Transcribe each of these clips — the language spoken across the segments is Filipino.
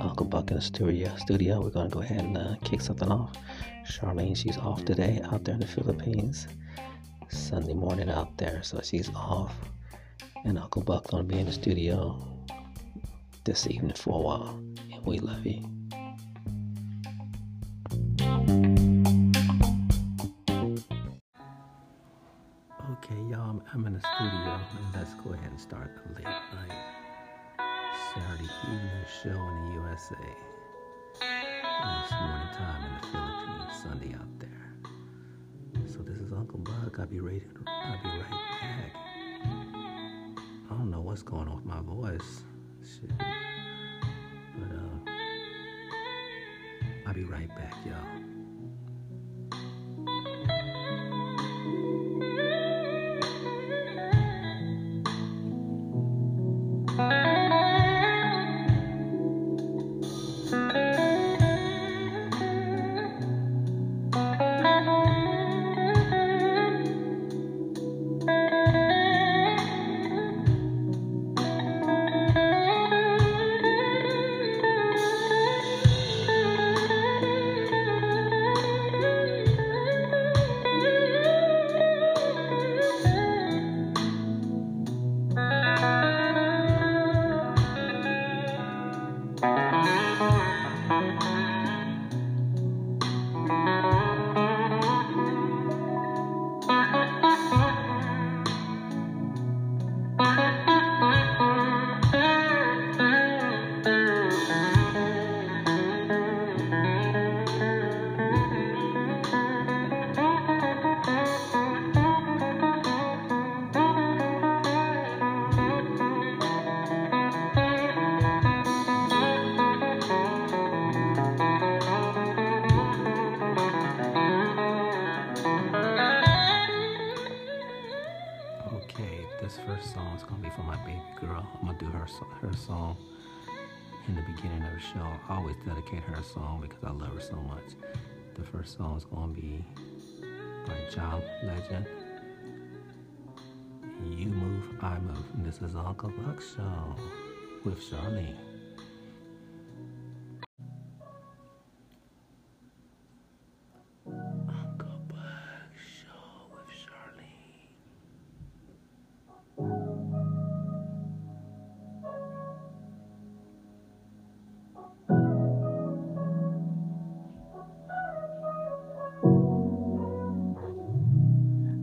Uncle Buck in the studio. Studio. We're gonna go ahead and uh, kick something off. Charlene, she's off today out there in the Philippines. Sunday morning out there, so she's off. And Uncle Buck gonna be in the studio this evening for a while. And we love you. I'm in the studio, and let's go ahead and start the late night Saturday evening show in the USA. And it's morning time in the Philippines, Sunday out there. So this is Uncle Buck. I'll be ready. I'll be right back. I don't know what's going on with my voice. Shit. But uh, I'll be right back, y'all. Saxo with Sally. Uncle with Charlie.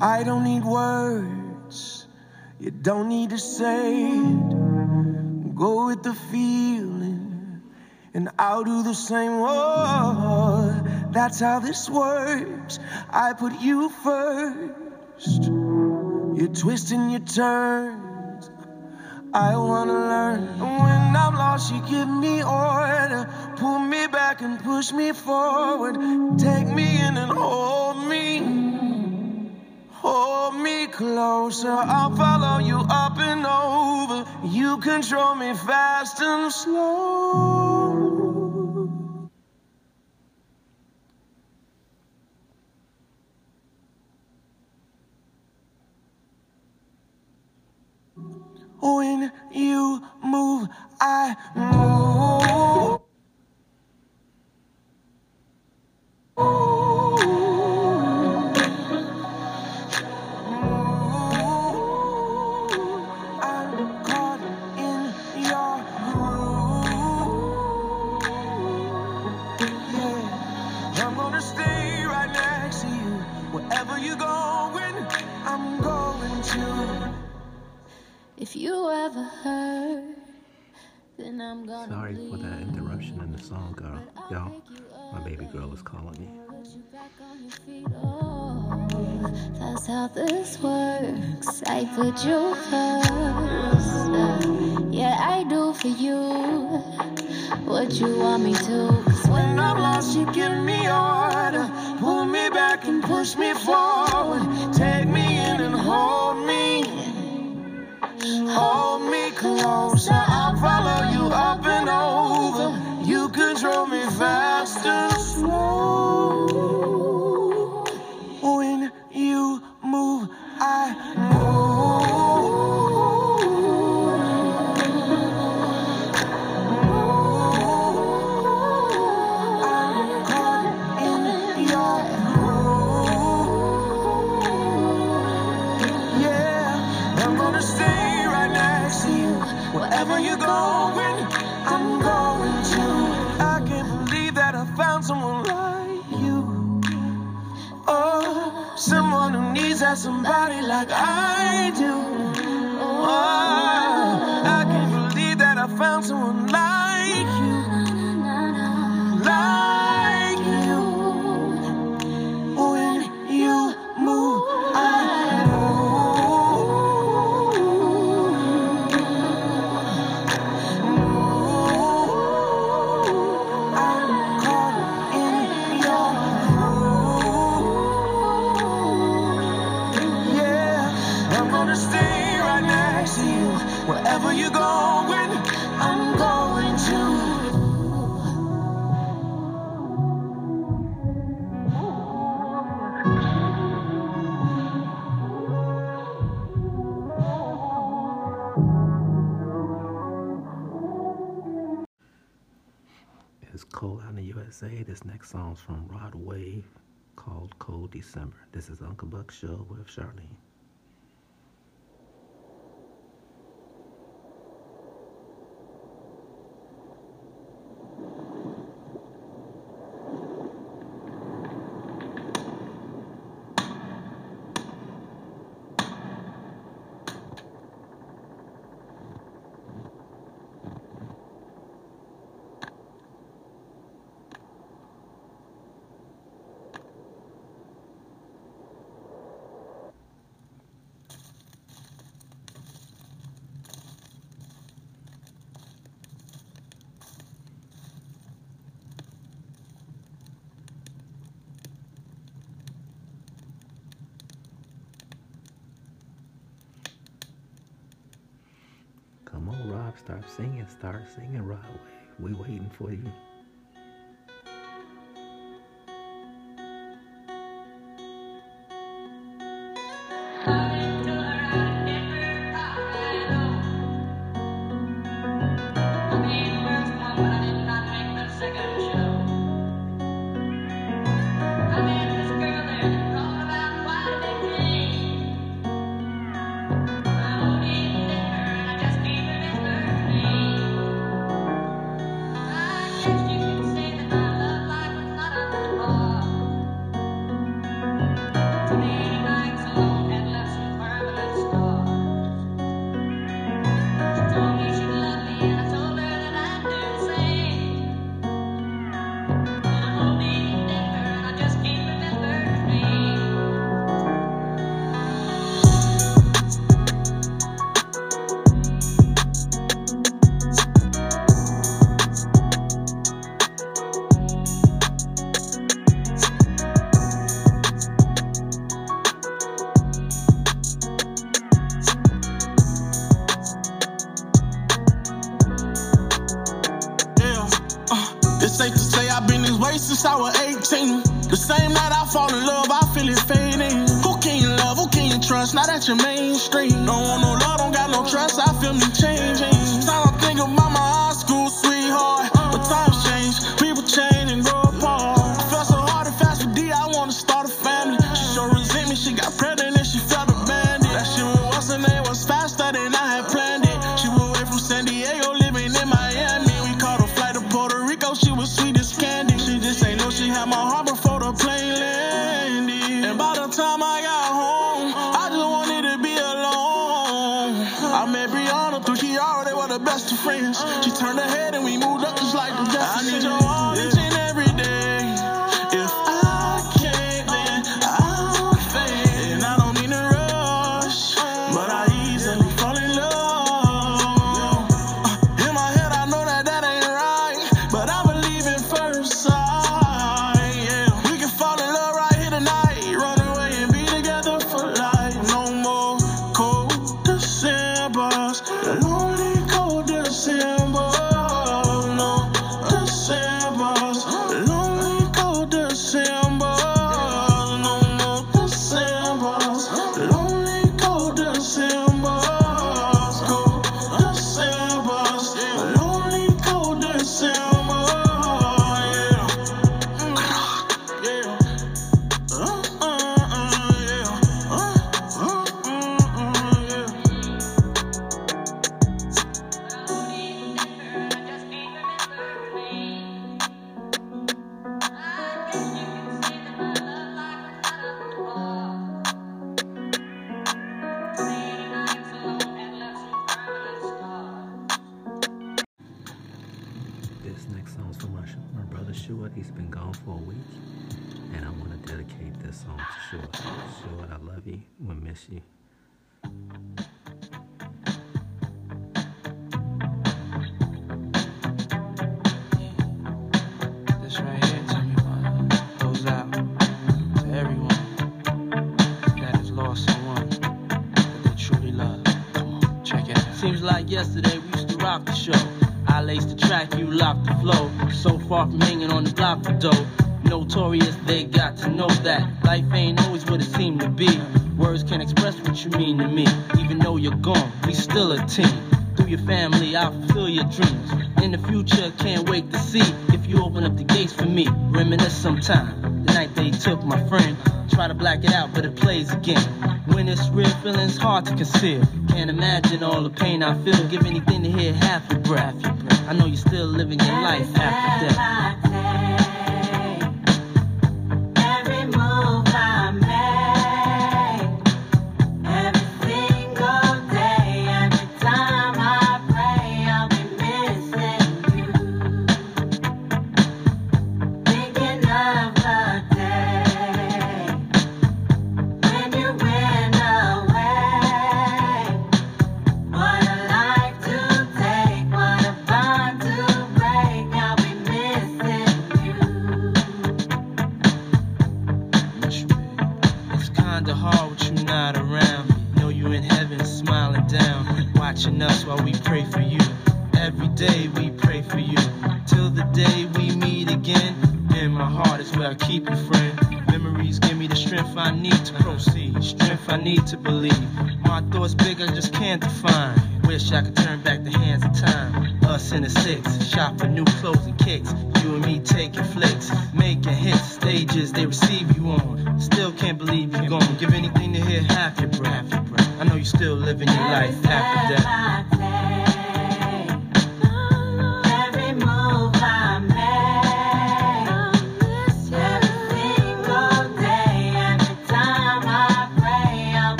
I don't need words don't need to say it. Go with the feeling, and I'll do the same. Oh, that's how this works. I put you first. You're twisting your turns. I wanna learn. When I'm lost, you give me order. Pull me back and push me forward. Take me in and hold me. Closer, I'll follow you up and over. You control me fast and slow. When you move, I move. Oh. that's how this works. I put you first. Yeah, I do for you what you want me to. 'Cause When I'm lost, you give me order. Pull me back and push me forward. Take me in and hold me. Hold me closer. I'll follow you up and over. You control me fast and slow. You move, I move. got somebody like I do. songs from Rod Wave called Cold December. This is Uncle Buck Show with Charlene. Start singing, start singing right away. We waiting for you. sincere. Can't imagine all the pain I feel. Give anything to hear half a breath. I know you're still living your life after death.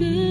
good.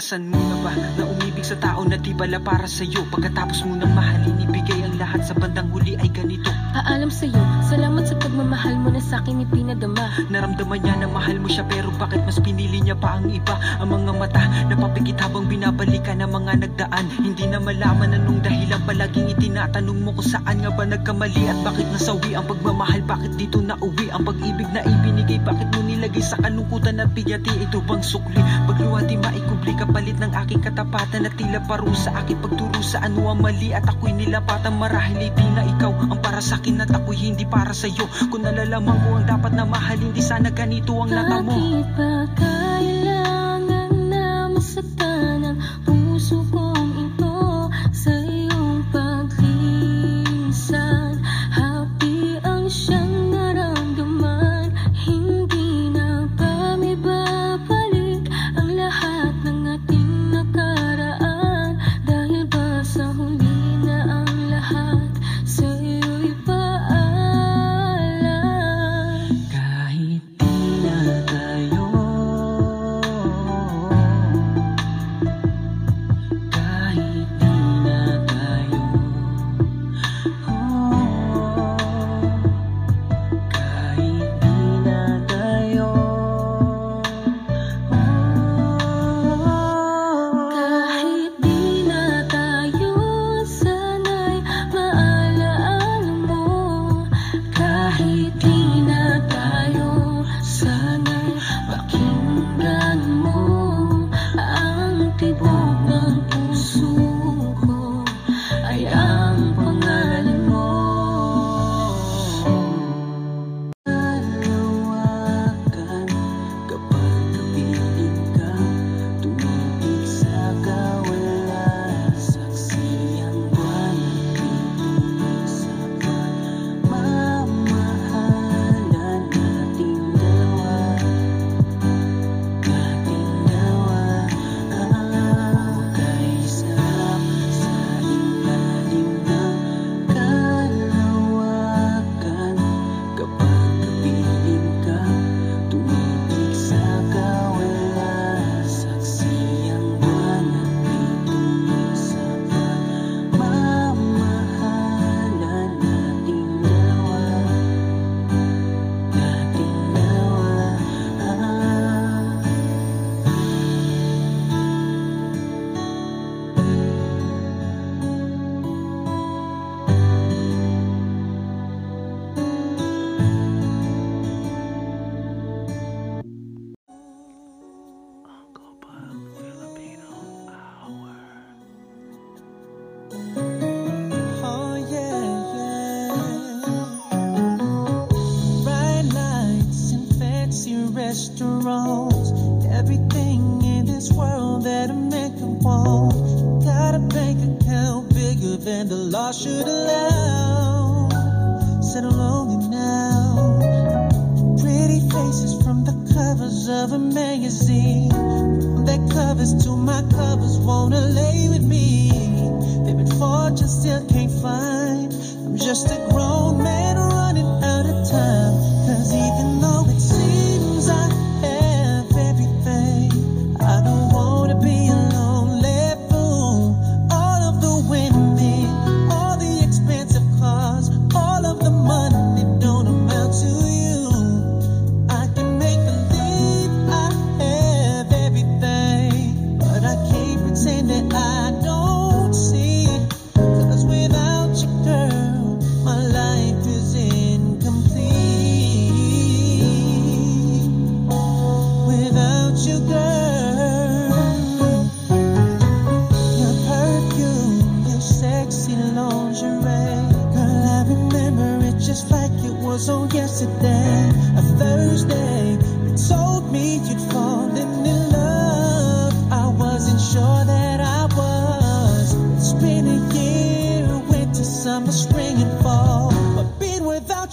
Naranasan mo na ba na umibig sa tao na di pala para sa'yo? Pagkatapos mo nang mahalin, ibigay ang lahat sa bandang huli ay ganito. Aalam sa'yo sa sa'kin ipinadama Naramdaman niya na mahal mo siya pero bakit mas pinili niya pa ang iba? Ang mga mata napapikit habang binabalikan ng mga nagdaan. Hindi na malaman anong dahilan palaging itinatanong mo kung saan nga ba nagkamali At bakit nasawi ang pagmamahal. Bakit dito nauwi Ang pag-ibig na ibinigay? Bakit mo nilagay sa kalungkutan at bigati Ito bang sukli? Pagluwati maikubli kapalit ng aking katapatan At tila parusa aking pagturo sa ano ang mali. At ako'y nilapatan marahil hindi na ikaw ang para sa'kin at ako'y hindi para sa'yo. Kung nalalamang mo ang dapat na mahal Hindi sana ganito ang lata mo. Bakit ba kailan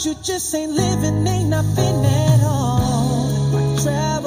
you just ain't living, ain't nothing at all. Travel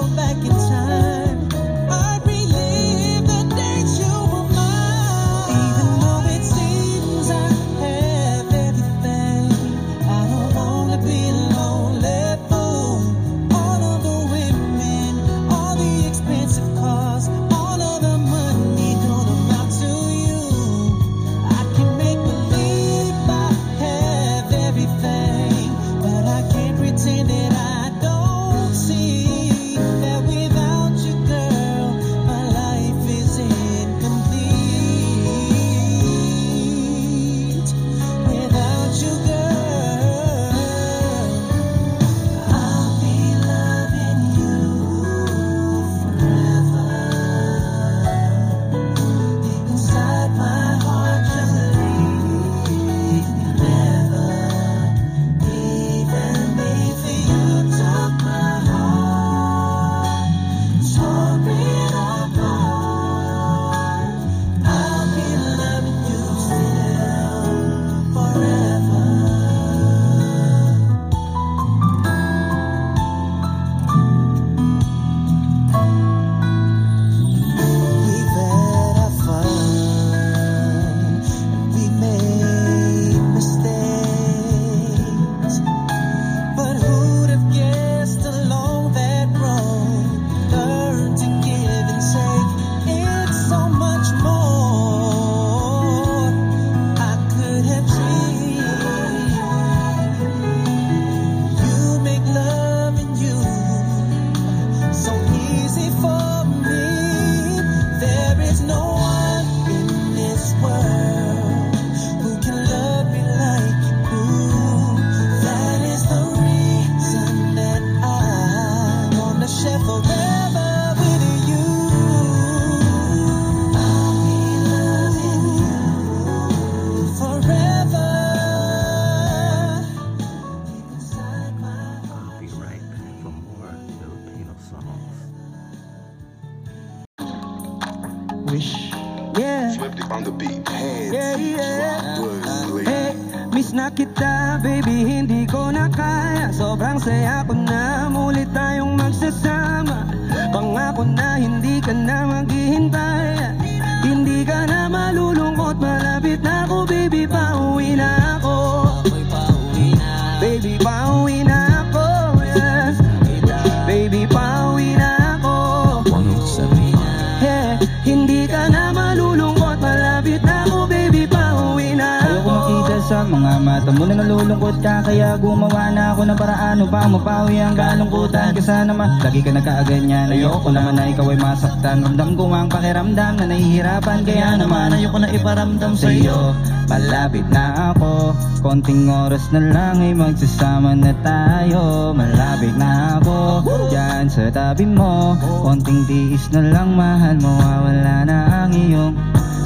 lagi ka nagkaaganyan Ayoko naman na ikaw ay masaktan. Ramdam ko ang pakiramdam na nahihirapan. Kaya naman ayoko na iparamdam sa iyo. Malapit na ako. Konting oras na lang ay magsasama na tayo. Malapit na ako Diyan sa tabi mo. Konting tiis na lang mahal mo Wala na ang iyong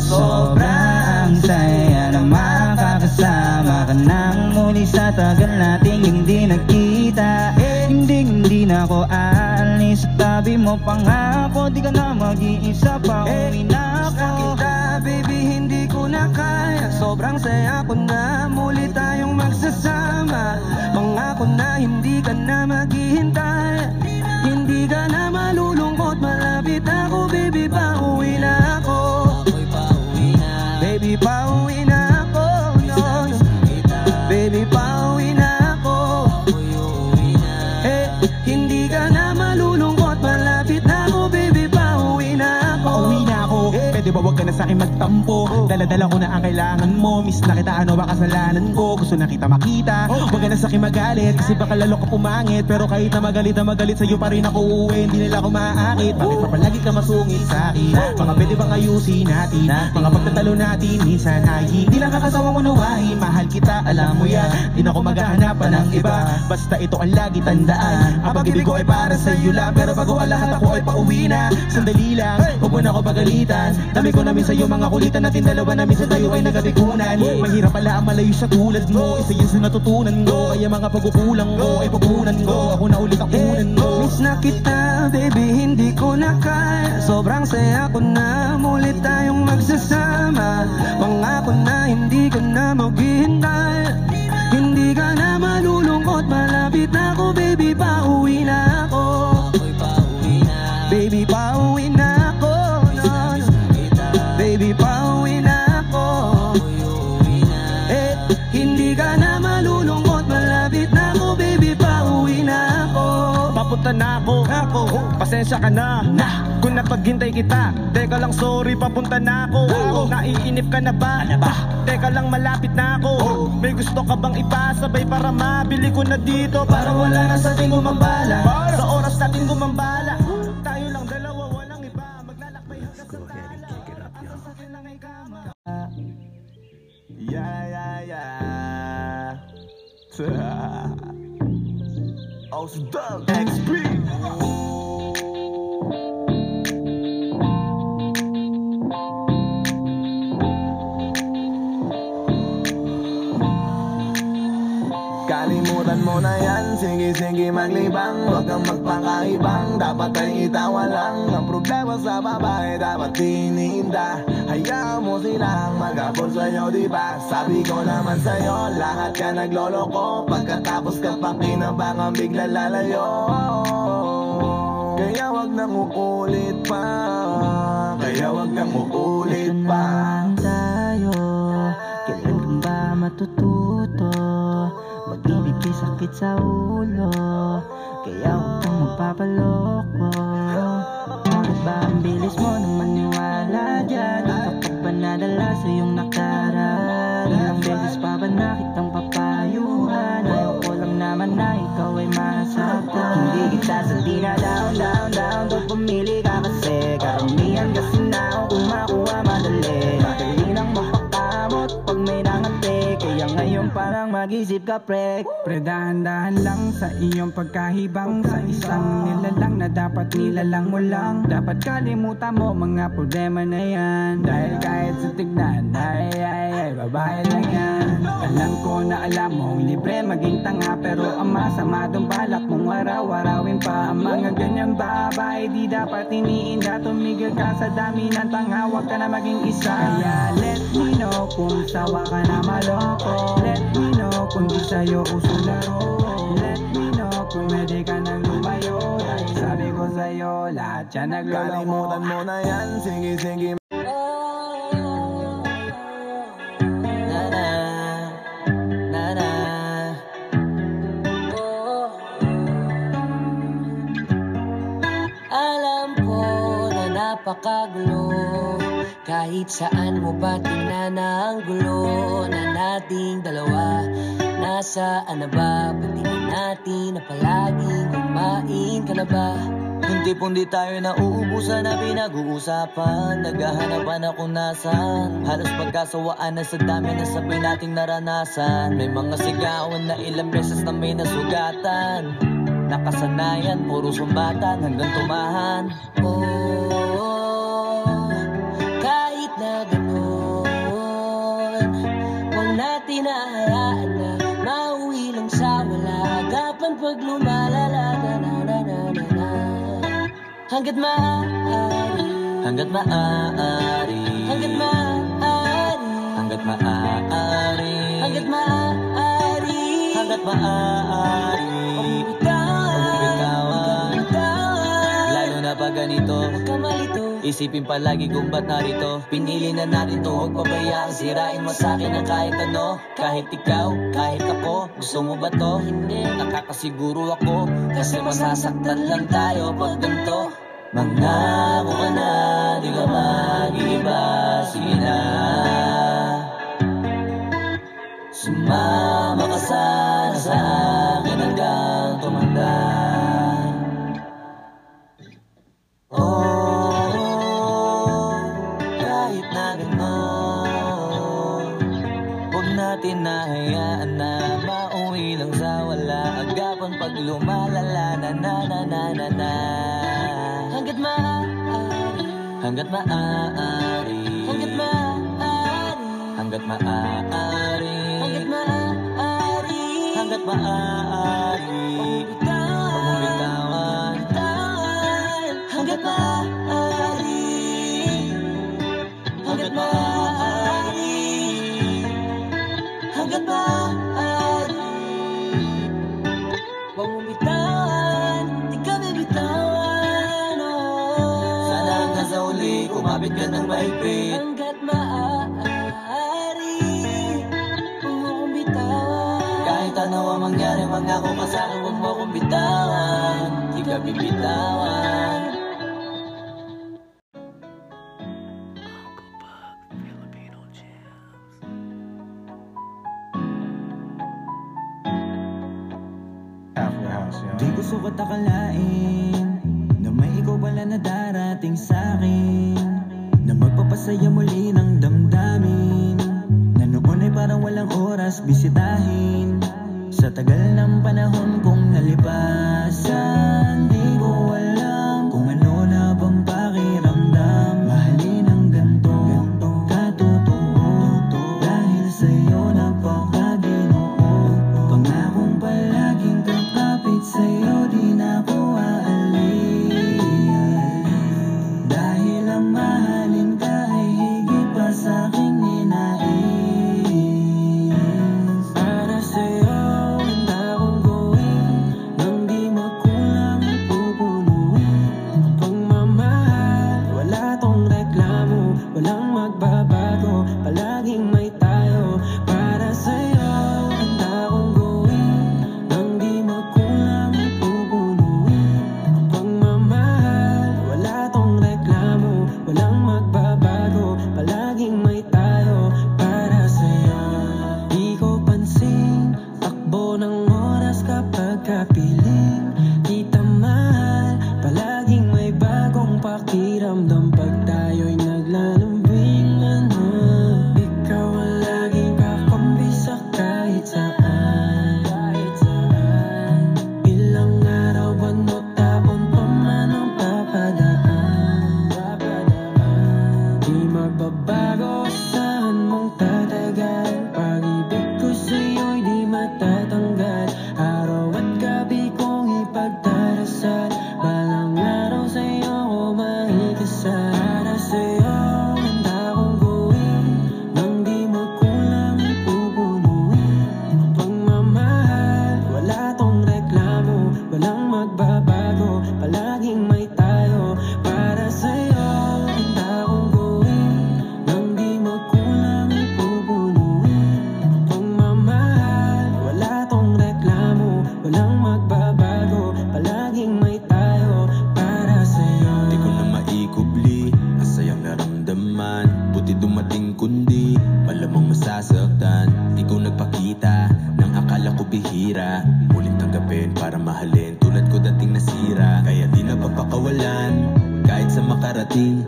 Sobrang saya na makakasama ka nang muli sa tagal nating hindi nagkita. Hindi hindi na ako aalis sa tabi mo Pangako di ka na mag-iisa pa. Uwi na Sa ako. kita, baby, hindi ko na kaya. Sobrang saya ko na, muli tayong magsasama. Mangako na hindi ka na maghihintay. Hindi ka na malulungkot, malapit ako, baby, pauwi na ako. Baby, sa akin magtampo. Daladala ko na ang kailangan mo Miss. Na kita, ano ba kasalanan ko. Gusto na kita makita Wag ka na sa akin magalit Kasi baka lalo ka pumangit. Pero kahit na magalit na magalit Sa'yo pa rin ako uuwi. Hindi nila ako maaakit. Bakit pa palagi ka masungit sa akin? Mga pwede bang ayusin natin? Mga pagtatalo natin Minsan ay hindi lang kakasawa mo nawahin Mahal kita, alam mo yan. Di na ako maghahanapan ng iba. Basta ito ang lagi tandaan. Ang pag-ibig ko ay para sa iyo lang. Pero bago ang lahat ako ay pauwi na. Sandali lang, huwag mo na ako pagalitan. Dami ko namin sa'yo mga kulitan natin dalawa namin sa tayo ay nagabigunan Mahirap pala ang malayo sa tulad mo. Isa yun sa natutunan ko. Kaya mga pagkukulang mo ay pagkunan ko. Ako na ulit ang unan mo. Miss na kita, baby, hindi ko na kaya Sobrang saya ko na, muli tayong magsasama. Pangako na hindi ka na maghihintay. Hindi ka na malulungkot, malapit na ako, baby, pauwi na ako Ako, ako Pasensya ka na, na. Kung napaghintay kita Teka lang sorry, papunta na ako. Naiinip ka na ba? Ano ba? Teka lang malapit na ako. May gusto ka bang ipasabay para mabili ko na dito? Para wala na sa ating gumambala Sa oras natin gumambala. Tayo lang dalawa, walang iba. Maglalakbay hanggang up, y'all. Yeah, yeah, yeah. Oh, Doug XP. Kalimutan mo na yan, sige sige maglibang. Huwag kang magpakaibang, dapat ay itawa lang Ang problema sa babae, dapat tiniinda. Hayaan mo silang magabol sa'yo, di ba? Sabi ko naman sa'yo, lahat ka nagloloko. Pagkatapos ka pa kinabangang bigla lalayo. Kaya wag nang uulit pa. Kaya wag nang uulit pa. Tayo Kailan ka ba matututo? Mag-ibig kay sakit sa ulo Kaya huwag kang magpapaloko. Bakit ba ang bilis mo na maniwala dyan? Ito ka ba nadala sa iyong nakaraan. Ilang beses pa ba nakitang papayuhan? Ayaw lang naman na ikaw ay masaktan. Hindi kita sa di na down, down, down Doon pumili ka kasi? Karamihan kasi na ako kung makuha madali. Madali Kaya ngayon parang mag-isip ka pre. Pre dahan-dahan lang sa iyong pagkahibang. Sa isang nilalang na dapat nilalang mo lang Dapat kalimutan mo mga problema na yan. Dahil kahit sa tignan ay ay ay babae lang yan. Alam ko na alam mong libre maging tanga Pero ang masama dong balak mong araw-arawin pa. Ang mga ganyang babae di dapat iniinda. Tumigil ka sa dami ng tanga Huwag ka na maging isa. Kaya let me know kung sawa ka na maloko Let me know kung di sa'yo uso laro Let me know kung pwede ka nang lumayo. Dahil sabi ko sa'yo lahat yan nagloloko Kalimutan mo na yan, sige sige. Oh. Alam ko na napakagulo Kahit saan mo ba tingnan ang gulo Na nating dalawa? Nasaan na ba? Patingin natin na palaging kumain ka na ba? Yung tipong di tayo nauubusan na pinag-uusapan. Naghahanapan ako nasan Halos pagkasawaan na sa dami na sabay nating naranasan. May mga sigawan na ilang beses na may nasugatan. Nakasanayan, puro sumbatan hanggang tumahan. Oh, Hanggat maaari Hanggat maaari Hanggat maaari Hanggat maaari Hanggat maaari Hanggat maaari. Huwag mong bitawan Lalo na pag ganito Huwag ka malito. Isipin palagi kung ba't narito. Pinili na natin to Huwag pabayaan. Sirain mo sa'kin ang kahit ano. Kahit ikaw, kahit ako Gusto mo ba to? Hindi. Nakakasiguro ako Kasi masasaktan lang tayo pag ganito Mangako ka na Di ka mag-iiba Sige na. Sumama ka sana sa akin hanggang tumanda. Oh, na gano'n Huwag natin nahayaan na Mauwi lang sa wala. Agapan pag Hanggat maaari Hanggat maaari Hanggat maaari Hanggat maaari Hanggat maaari makarating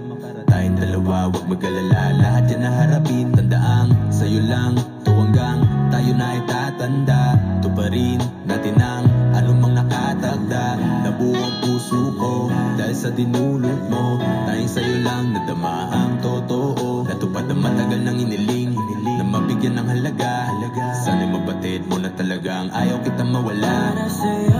Tayong dalawa, wag mag-alala. Lahat yan naharapin Tandaang, sa'yo lang To hanggang tayo na itatanda To pa rin natin ang anumang nakatakda Nabuo ang puso ko Dahil sa dinulot mo. Tayong sa'yo lang nadama ang totoo. Natupad ang matagal ng iniling Na mabigyan ng halaga. Sana'y mabatid mo na talagang Ayaw kitang mawala. Para sa'yo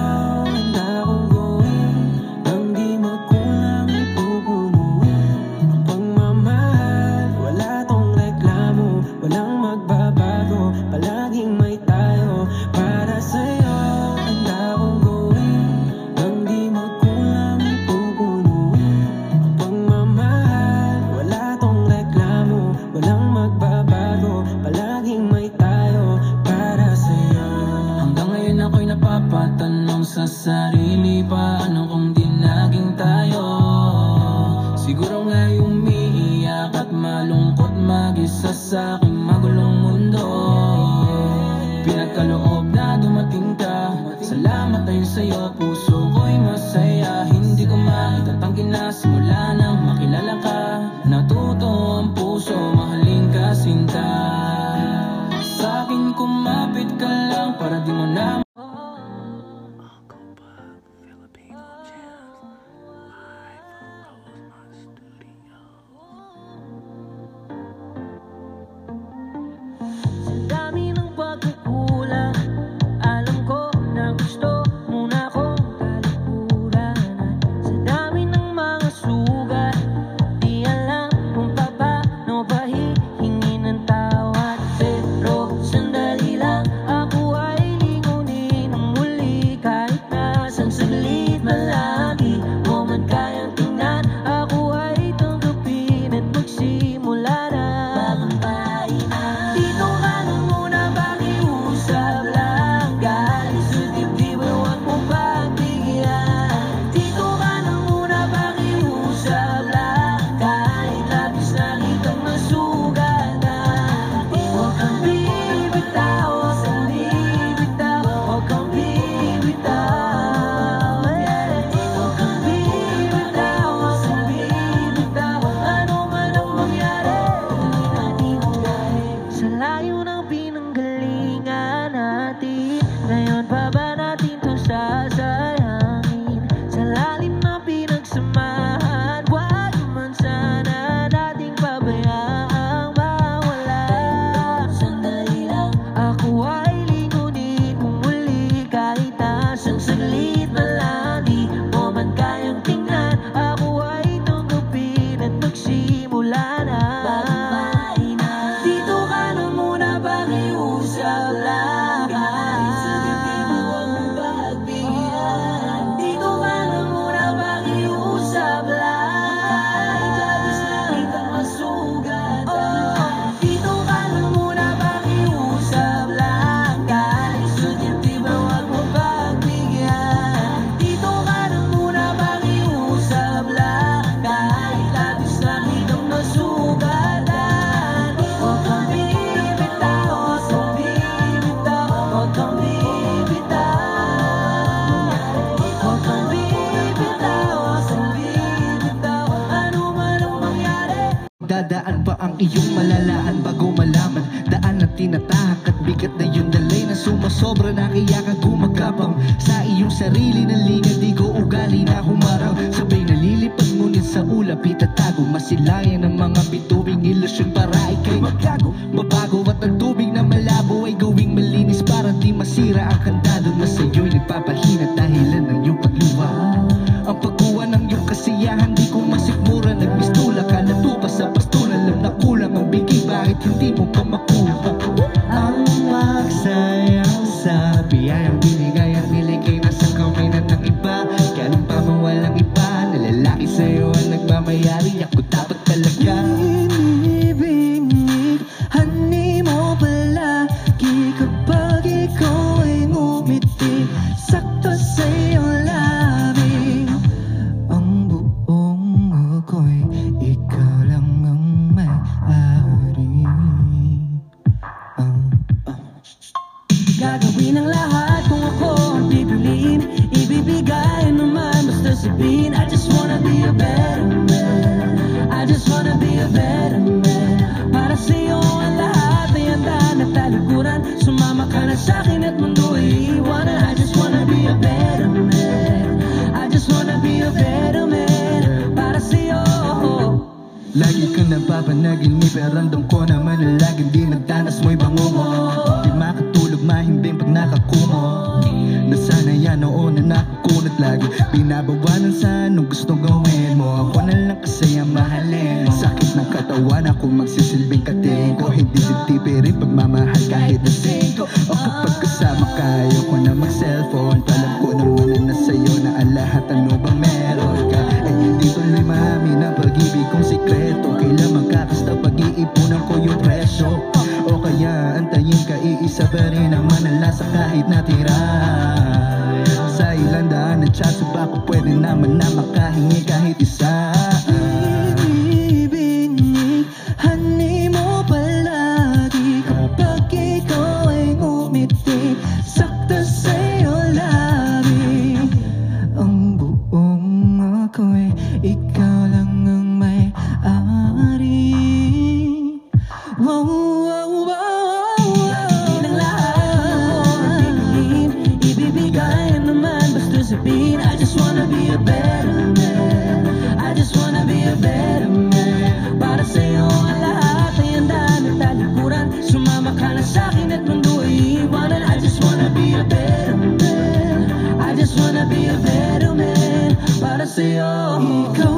na sa'kin at mundo'y iwanan I just wanna be a better man. I just wanna be a better man Para sa'yo. Ikaw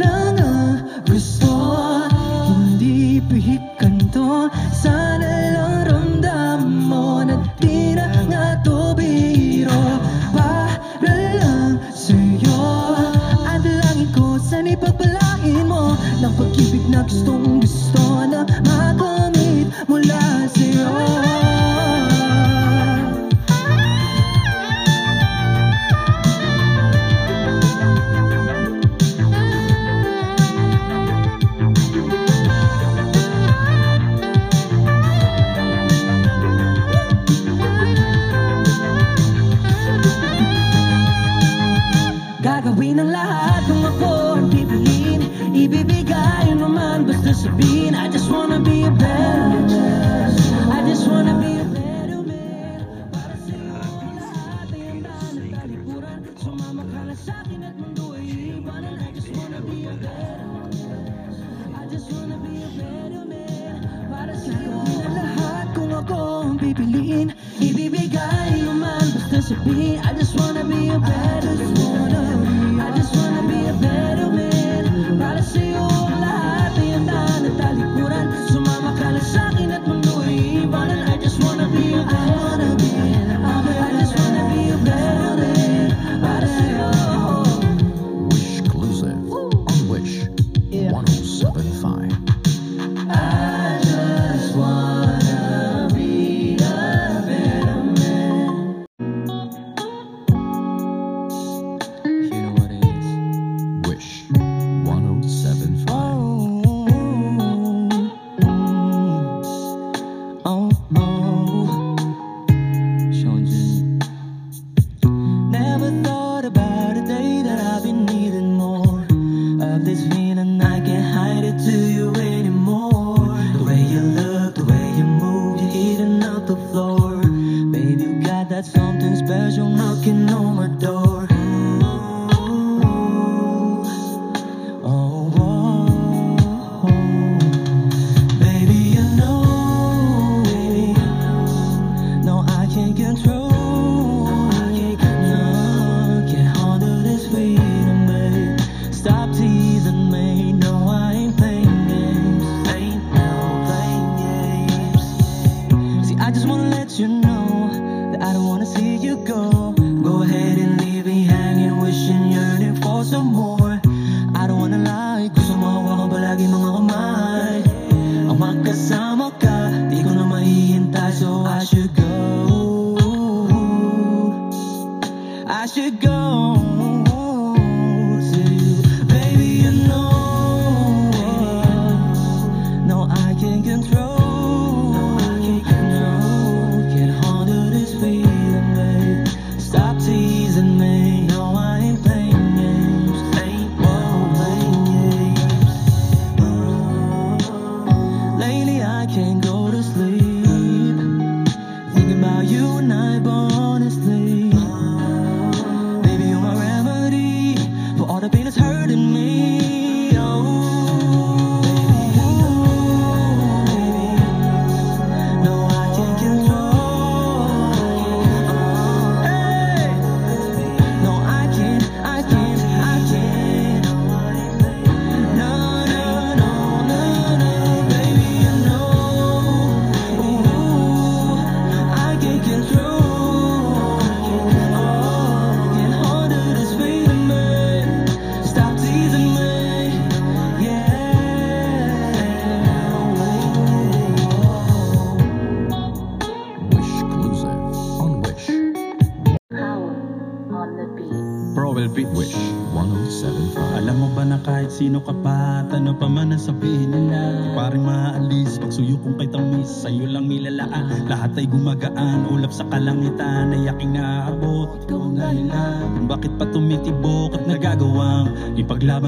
lang ang gusto. Hindi pihit kanto. Sana lang ramdam mo Na di na nga to biro. Para lang sa'yo. At langit ko Sana'y papalain mo. Ng pag-ibig na gusto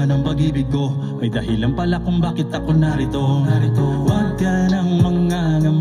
Ipaglaban ang pag-ibig ko? May dahilan pala kung bakit ako narito. Narito. Huwag ka nang mangangamba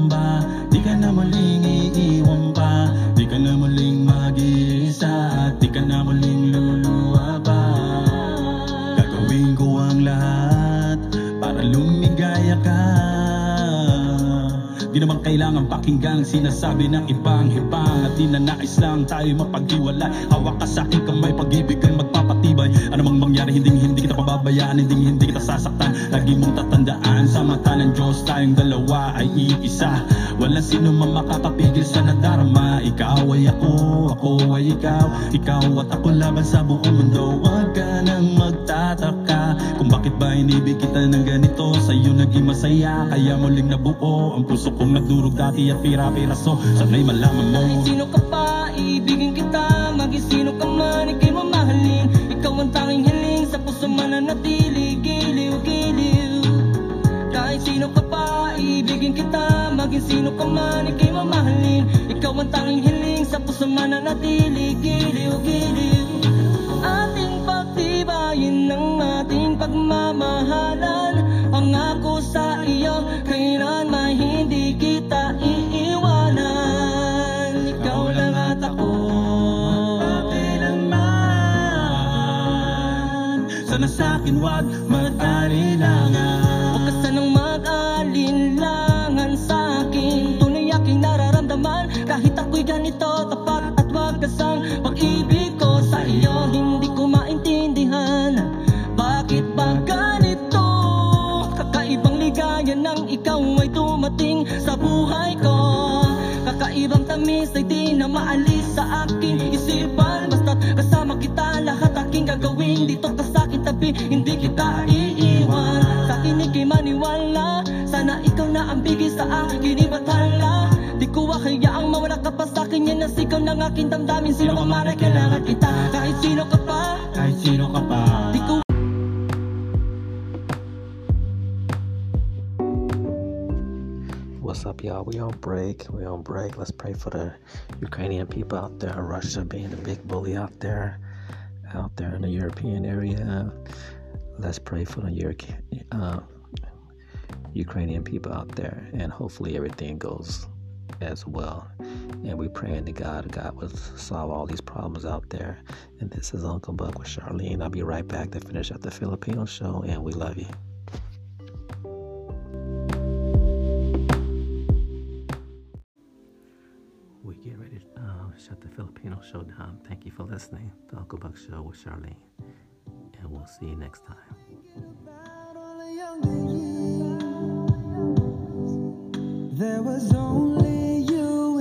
Di naman kailangan pakinggang sinasabi ng ibang hibang At di na nais lang tayo mapaghiwalay. Hawak ka sa aking kamay, pag-ibig ang magpapatibay. Ano mang mangyari, hindi hindi kita pababayaan Hindi hindi kita sasaktan. Lagi mong tatandaan Sa mata ng Diyos, tayong dalawa ay iisa. Walang sino man makakapigil sa nadarama. Ikaw ay ako, ako ay ikaw. Ikaw at ako laban sa buong mundo. Huwag ka nang magtataka Kung bakit ba inibig kita ng ganito? Sa'yo naging masaya Kaya muling nabuo. Ang puso kong nagdurog dati at pira-piraso. Sana'y malaman mo. Kahit sino ka pa, iibigin kita. Maging sino ka man, ikay mamahalin. Ikaw ang tanging hiling Sa puso mananatili Giliw-giliw Kahit sino ka pa, iibigin kita. Maging sino ka man, ikay mamahalin. Ikaw ang tanging hiling Sa puso mananatili Giliw-giliw Ating pagtibayin ng ating pagmamahalan. Ang ako sa iyo Kailan may hindi kita iiwanan? Ikaw lang at ako. Sana sa'kin wag mag-alilangan Huwag ka sanang mag-alinlangan sa'kin Tunay aking nararamdaman. Kahit ako'y ganito Tapat at wagasang Pag-ibig buhay ko. Kakaibang tamis ay di na maalis sa aking isipan Basta't kasama kita lahat aking gagawin. Dito ka sa aking tabi, hindi kita iiwan. Sa akin ikay maniwala Sana ikaw na ang bigay sa akin ibathala Di ko hayaang mawala ka pa sa akin Yan ang sigaw ng aking damdamin. Sino ka man ay kailangan kita Kahit sino ka pa. Kahit sino ka pa. Di ko What's up, y'all? We on break. We on break. Let's pray for the Ukrainian people out there. Russia being the big bully out there, out there in the European area. Let's pray for the Euro- uh, Ukrainian people out there, and hopefully everything goes as well. And we praying to God, God will solve all these problems out there. And this is Uncle Buck with Charlene. I'll be right back to finish up the Filipino show, and we love you. Filipino show down. Thank you for listening. The Uncle Buck Show with Charlene. And we'll see you next time. There was only you